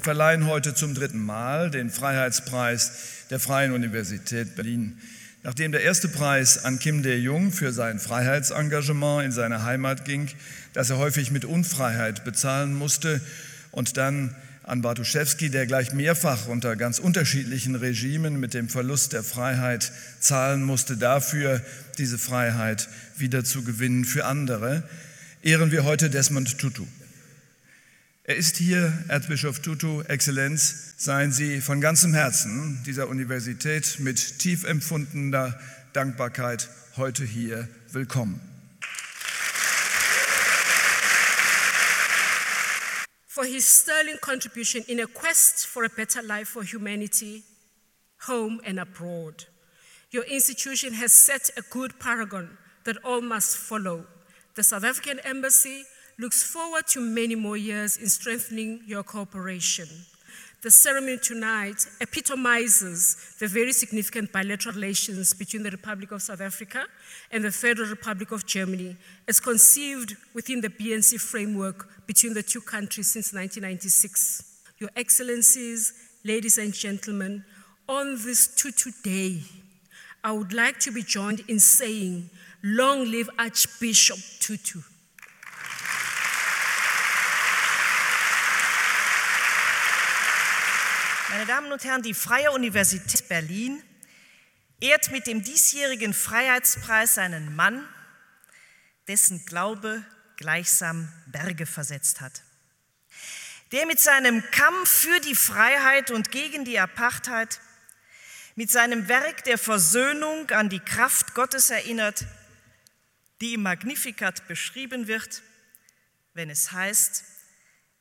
Wir verleihen heute zum dritten Mal den Freiheitspreis der Freien Universität Berlin. Nachdem der erste Preis an Kim Dae-jung für sein Freiheitsengagement in seiner Heimat ging, das er häufig mit Unfreiheit bezahlen musste, und dann an Bartuszewski, der gleich mehrfach unter ganz unterschiedlichen Regimen mit dem Verlust der Freiheit zahlen musste, dafür diese Freiheit wieder zu gewinnen für andere, ehren wir heute Desmond Tutu. Er ist hier, Erzbischof Tutu, Exzellenz, seien Sie von ganzem Herzen dieser Universität mit tief empfundener Dankbarkeit heute hier willkommen. For his sterling contribution in a quest for a better life for humanity, home and abroad. Your institution has set a good paragon that all must follow. The South African Embassy looks forward to many more years in strengthening your cooperation. The ceremony tonight epitomizes the very significant bilateral relations between the Republic of South Africa and the Federal Republic of Germany, as conceived within the BNC framework between the two countries since 1996. Your Excellencies, ladies and gentlemen, on this Tutu Day, I would like to be joined in saying, Long live Archbishop Tutu. Meine Damen und Herren, die Freie Universität Berlin ehrt mit dem diesjährigen Freiheitspreis einen Mann, dessen Glaube gleichsam Berge versetzt hat. Der mit seinem Kampf für die Freiheit und gegen die Apartheid, mit seinem Werk der Versöhnung an die Kraft Gottes erinnert, die im Magnificat beschrieben wird, wenn es heißt,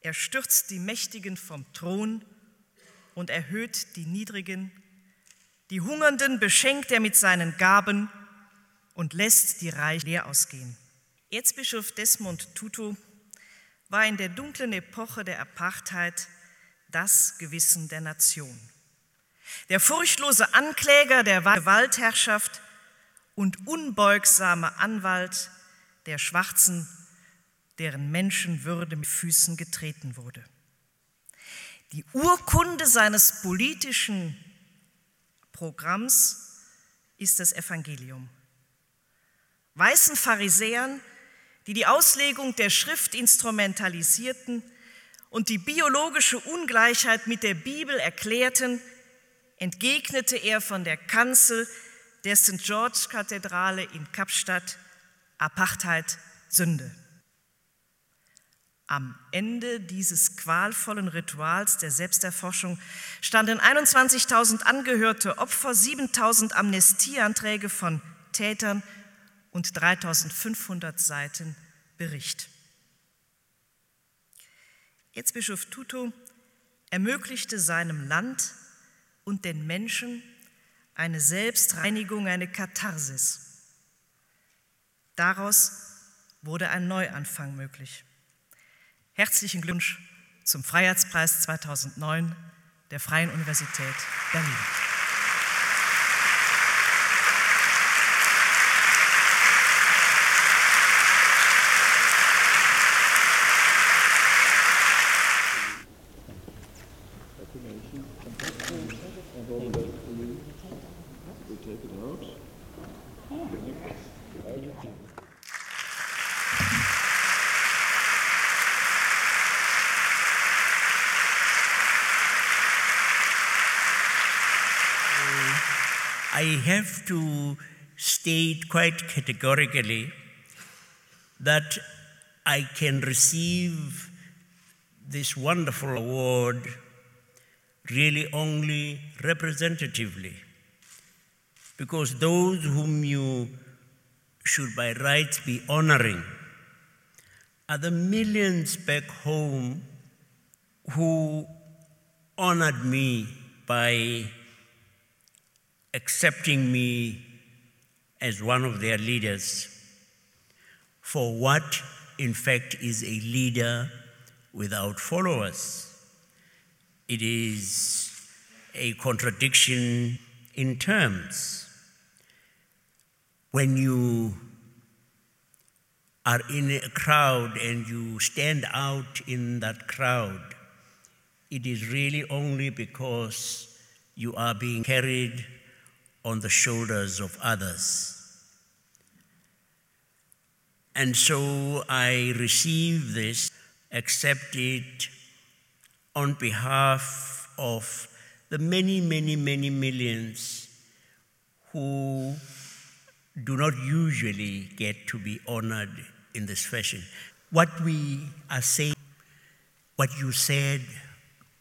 er stürzt die Mächtigen vom Thron und erhöht die Niedrigen. Die Hungernden beschenkt er mit seinen Gaben und lässt die Reichen leer ausgehen. Erzbischof Desmond Tutu war in der dunklen Epoche der Apartheid das Gewissen der Nation. Der furchtlose Ankläger der Gewaltherrschaft und unbeugsame Anwalt der Schwarzen, deren Menschenwürde mit Füßen getreten wurde. Die Urkunde seines politischen Programms ist das Evangelium. Weißen Pharisäern, die die Auslegung der Schrift instrumentalisierten und die biologische Ungleichheit mit der Bibel erklärten, entgegnete er von der Kanzel der St. George Kathedrale in Kapstadt Apartheid Sünde. Am Ende dieses qualvollen Rituals der Selbsterforschung standen 21.000 angehörte Opfer, 7.000 Amnestieanträge von Tätern und 3.500 Seiten Bericht. Erzbischof Tutu ermöglichte seinem Land und den Menschen eine Selbstreinigung, eine Katharsis. Daraus wurde ein Neuanfang möglich. Herzlichen Glückwunsch zum Freiheitspreis 2009 der Freien Universität Berlin. I have to state quite categorically that I can receive this wonderful award really only representatively. Because those whom you should by rights be honoring are the millions back home who honored me by accepting me as one of their leaders for what, in fact, is a leader without followers. It is a contradiction in terms. When you are in a crowd and you stand out in that crowd, it is really only because you are being carried on the shoulders of others. And so I receive this, accept it on behalf of the many, many, many millions who do not usually get to be honored in this fashion. What we are saying, what you said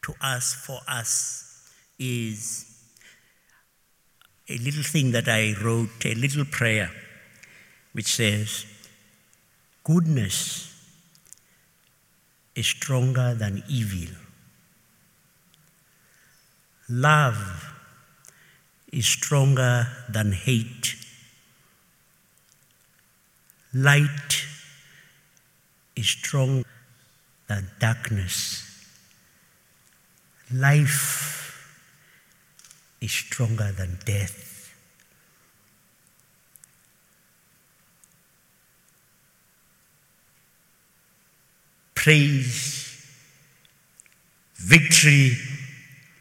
to us for us is a little thing that I wrote, a little prayer, which says, Goodness is stronger than evil. Love is stronger than hate. Light is stronger than darkness. Life is stronger than death. Praise, victory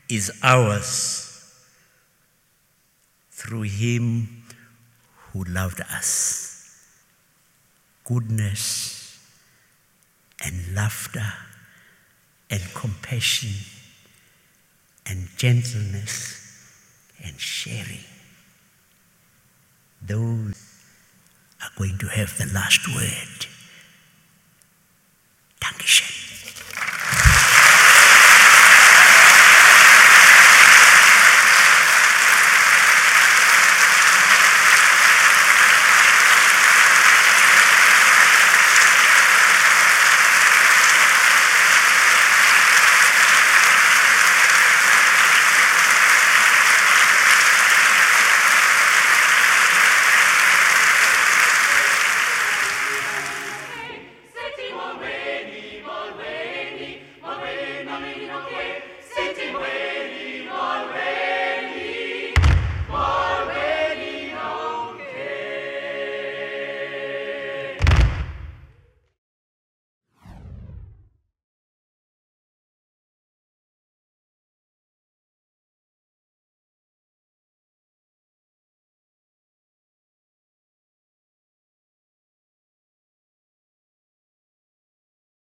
is ours through him who loved us. Goodness and laughter and compassion and gentleness and sharing. Those are going to have the last word. we